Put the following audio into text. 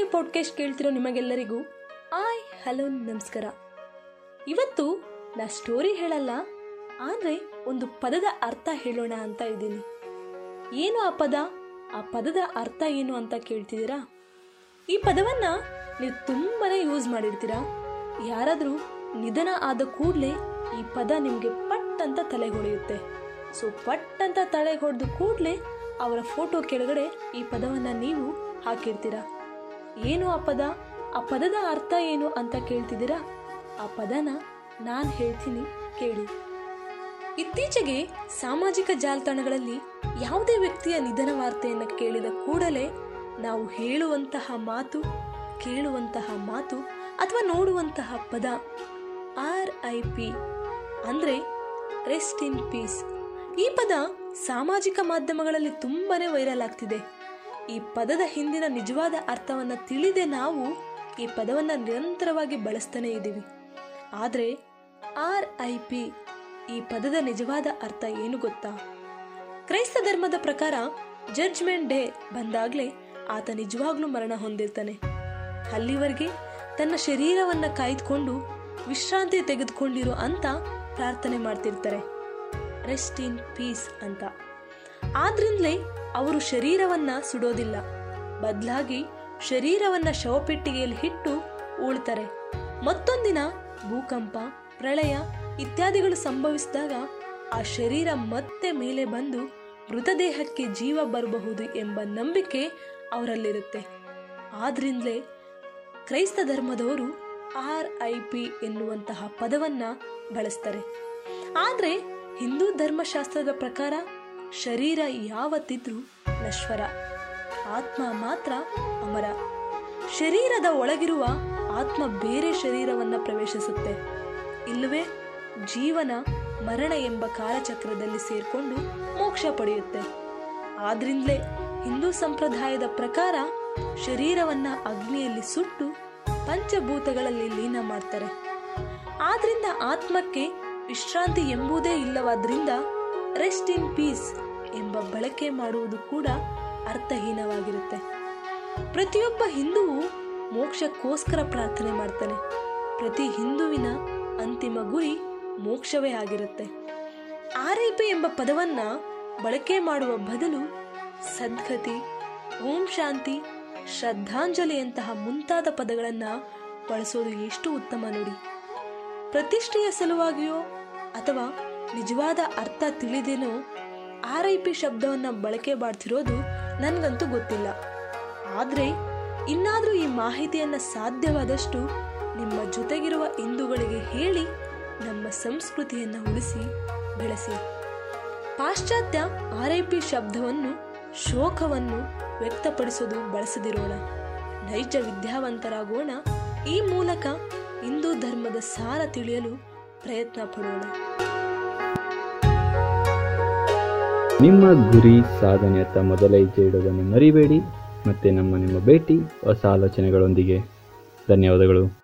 ಕೇಳ್ತಿರೋ ನಿಮಗೆಲ್ಲರಿಗೂ ಆಯ್ ಹಲೋ, ನಮಸ್ಕಾರ. ಇವತ್ತು ನಾ ಸ್ಟೋರಿ ಹೇಳಲ್ಲ, ಆದರೆ ಒಂದು ಪದದ ಅರ್ಥ ಹೇಳೋಣ ಅಂತ ಇದ್ದೀನಿ. ಏನು ಆ ಪದ? ಆ ಪದದ ಅರ್ಥ ಏನು ಅಂತ ಕೇಳ್ತಿದ್ದೀರಾ? ಈ ಪದವನ್ನ ನೀವು ತುಂಬಾನೇ ಯೂಸ್ ಮಾಡಿರ್ತೀರಾ? ಯಾರಾದರೂ ನಿಧನ ಆದ ಕೂಡಲೇ ಈ ಪದ ನಿಮಗೆ ಪಟ್ ಅಂತ ತಲೆ ಹೊಡೆಯುತ್ತೆ ಸೊ ಪಟ್ ಅಂತ ತಲೆ ಹೊಡೆದು ಕೂಡಲೇ ಅವರ ಫೋಟೋ ಕೆಳಗಡೆ ಈ ಪದವನ್ನು ನೀವು ಹಾಕಿರ್ತೀರಾ? ಏನು ಆ ಪದ? ಆ ಪದದ ಅರ್ಥ ಏನು ಅಂತ ಕೇಳ್ತಿದ್ದೀರಾ? ಆ ಪದನ ನಾನು ಹೇಳ್ತೀನಿ ಕೇಳಿ. ಇತ್ತೀಚೆಗೆ ಸಾಮಾಜಿಕ ಜಾಲತಾಣಗಳಲ್ಲಿ ಯಾವುದೇ ವ್ಯಕ್ತಿಯ ನಿಧನ ವಾರ್ತೆಯನ್ನು ಕೇಳಿದ ಕೂಡಲೇ ನಾವು ಹೇಳುವಂತಹ ಮಾತು, ಕೇಳುವಂತಹ ಮಾತು ಅಥವಾ ನೋಡುವಂತಹ ಪದ ಆರ್ ಐ ಪಿ ಅಂದರೆ ರೆಸ್ಟ್ ಇನ್ ಪೀಸ್ ಈ ಪದ ಸಾಮಾಜಿಕ ಮಾಧ್ಯಮಗಳಲ್ಲಿ ತುಂಬಾನೇ ವೈರಲ್ ಆಗ್ತಿದೆ. ಈ ಪದದ ಹಿಂದಿನ ನಿಜವಾದ ಅರ್ಥವನ್ನು ತಿಳಿದೇ ನಾವು ಈ ಪದವನ್ನು ನಿರಂತರವಾಗಿ ಬಳಸ್ತಾನೇ ಇದ್ದೀವಿ. ಆದರೆ ಆರ್ ಐ ಪಿ ಈ ಪದದ ನಿಜವಾದ ಅರ್ಥ ಏನು ಗೊತ್ತಾ? ಕ್ರೈಸ್ತ ಧರ್ಮದ ಪ್ರಕಾರ ಜಡ್ಜ್ಮೆಂಟ್ ಡೇ ಬಂದಾಗಲೇ ಆತ ನಿಜವಾಗ್ಲೂ ಮರಣ ಹೊಂದಿರ್ತಾನೆ. ಅಲ್ಲಿವರೆಗೆ ತನ್ನ ಶರೀರವನ್ನು ಕಾಯ್ದುಕೊಂಡು ವಿಶ್ರಾಂತಿ ತೆಗೆದುಕೊಂಡಿರೋ ಅಂತ ಪ್ರಾರ್ಥನೆ ಮಾಡ್ತಿರ್ತಾರೆ. ರೆಸ್ಟ್ ಇನ್ ಪೀಸ್ ಅಂತ. ಆದ್ರಿಂದಲೇ ಅವರು ಶರೀರವನ್ನ ಸುಡೋದಿಲ್ಲ. ಬದಲಾಗಿ ಶರೀರವನ್ನ ಶವಪೆಟ್ಟಿಗೆಯಲ್ಲಿ ಇಟ್ಟು ಉಳ್ತಾರೆ. ಮತ್ತೊಂದಿನ ಭೂಕಂಪ, ಪ್ರಳಯ ಇತ್ಯಾದಿಗಳು ಸಂಭವಿಸಿದಾಗ ಆ ಶರೀರ ಮತ್ತೆ ಮೇಲೆ ಬಂದು ಮೃತದೇಹಕ್ಕೆ ಜೀವ ಬರಬಹುದು ಎಂಬ ನಂಬಿಕೆ ಅವರಲ್ಲಿರುತ್ತೆ. ಆದ್ರಿಂದಲೇ ಕ್ರೈಸ್ತ ಧರ್ಮದವರು ಆರ್ ಐ ಪಿ ಎನ್ನುವಂತಹ ಪದವನ್ನ ಬಳಸ್ತಾರೆ. ಆದರೆ ಹಿಂದೂ ಧರ್ಮಶಾಸ್ತ್ರದ ಪ್ರಕಾರ ಶರೀರ ಯಾವತ್ತಿದ್ರೂ ನಶ್ವರ. ಆತ್ಮ ಮಾತ್ರ ಅಮರ. ಶರೀರದ ಒಳಗಿರುವ ಆತ್ಮ ಬೇರೆ ಶರೀರವನ್ನ ಪ್ರವೇಶಿಸುತ್ತೆ. ಇಲ್ಲವೇ, ಜೀವನ ಮರಣ ಎಂಬ ಕಾಲಚಕ್ರದಲ್ಲಿ ಸೇರಿಕೊಂಡು ಮೋಕ್ಷ ಪಡೆಯುತ್ತೆ. ಆದ್ರಿಂದಲೇ ಹಿಂದೂ ಸಂಪ್ರದಾಯದ ಪ್ರಕಾರ ಶರೀರವನ್ನ ಅಗ್ನಿಯಲ್ಲಿ ಸುಟ್ಟು ಪಂಚಭೂತಗಳಲ್ಲಿ ಲೀನ ಮಾಡ್ತಾರೆ. ಆದ್ರಿಂದ ಆತ್ಮಕ್ಕೆ ವಿಶ್ರಾಂತಿ ಎಂಬುದೇ ಇಲ್ಲವಾದ್ರಿಂದ ರೆಸ್ಟ್ ಇನ್ ಪೀಸ್ ಎಂಬ ಬಳಕೆ ಮಾಡುವುದು ಕೂಡ ಅರ್ಥಹೀನವಾಗಿರುತ್ತೆ. ಪ್ರತಿಯೊಬ್ಬ ಹಿಂದೂ ಮೋಕ್ಷಕ್ಕೋಸ್ಕರ ಪ್ರಾರ್ಥನೆ ಮಾಡ್ತಾನೆ. ಪ್ರತಿ ಹಿಂದುವಿನ ಅಂತಿಮ ಗುರಿ ಮೋಕ್ಷವೇ ಆಗಿರುತ್ತೆ. ಆರೈಪೆ ಎಂಬ ಪದವನ್ನ ಬಳಕೆ ಮಾಡುವ ಬದಲು ಸದ್ಗತಿ, ಓಂ ಶಾಂತಿ ಶ್ರದ್ಧಾಂಜಲಿಯಂತಹ ಮುಂತಾದ ಪದಗಳನ್ನ ಬಳಸೋದು ಎಷ್ಟು ಉತ್ತಮ ನೋಡಿ. ಪ್ರತಿಷ್ಠೆಯ ಸಲುವಾಗಿಯೋ ಅಥವಾ ನಿಜವಾದ ಅರ್ಥ ತಿಳಿದೇನೋ ಆರ್ ಐ ಪಿ ಶಬ್ದವನ್ನು ಬಳಕೆ ಮಾಡ್ತಿರೋದು ನನಗಂತೂ ಗೊತ್ತಿಲ್ಲ. ಆದ್ರೆ ಇನ್ನಾದ್ರೂ ಈ ಮಾಹಿತಿಯನ್ನು ಸಾಧ್ಯವಾದಷ್ಟು ನಿಮ್ಮ ಜೊತೆಗಿರುವ ಹಿಂದೂಗಳಿಗೆ ಹೇಳಿ ನಮ್ಮ ಸಂಸ್ಕೃತಿಯನ್ನ ಉಳಿಸಿ, ಬೆಳೆಸಿ. ಪಾಶ್ಚಾತ್ಯ ಆರ್ ಐ ಪಿ ಶಬ್ದವನ್ನು, ಶೋಕವನ್ನು ವ್ಯಕ್ತಪಡಿಸೋದು ಬಳಸದಿರೋಣ. ನೈಜ ವಿದ್ಯಾವಂತರಾಗೋಣ. ಈ ಮೂಲಕ ಹಿಂದೂ ಧರ್ಮದ ಸಾರ ತಿಳಿಯಲು ಪ್ರಯತ್ನ ಪಡೋಣ. ನಿಮ್ಮ ಗುರಿ ಸಾಧನೆಯತ್ತ ಮೊದಲ ಹೆಜ್ಜೆ ಇಡೋದನ್ನು ಮರಿಬೇಡಿ ಮತ್ತು ನಮ್ಮ ನಿಮ್ಮ ಭೇಟಿ ಹೊಸ ಆಲೋಚನೆಗಳೊಂದಿಗೆ. ಧನ್ಯವಾದಗಳು.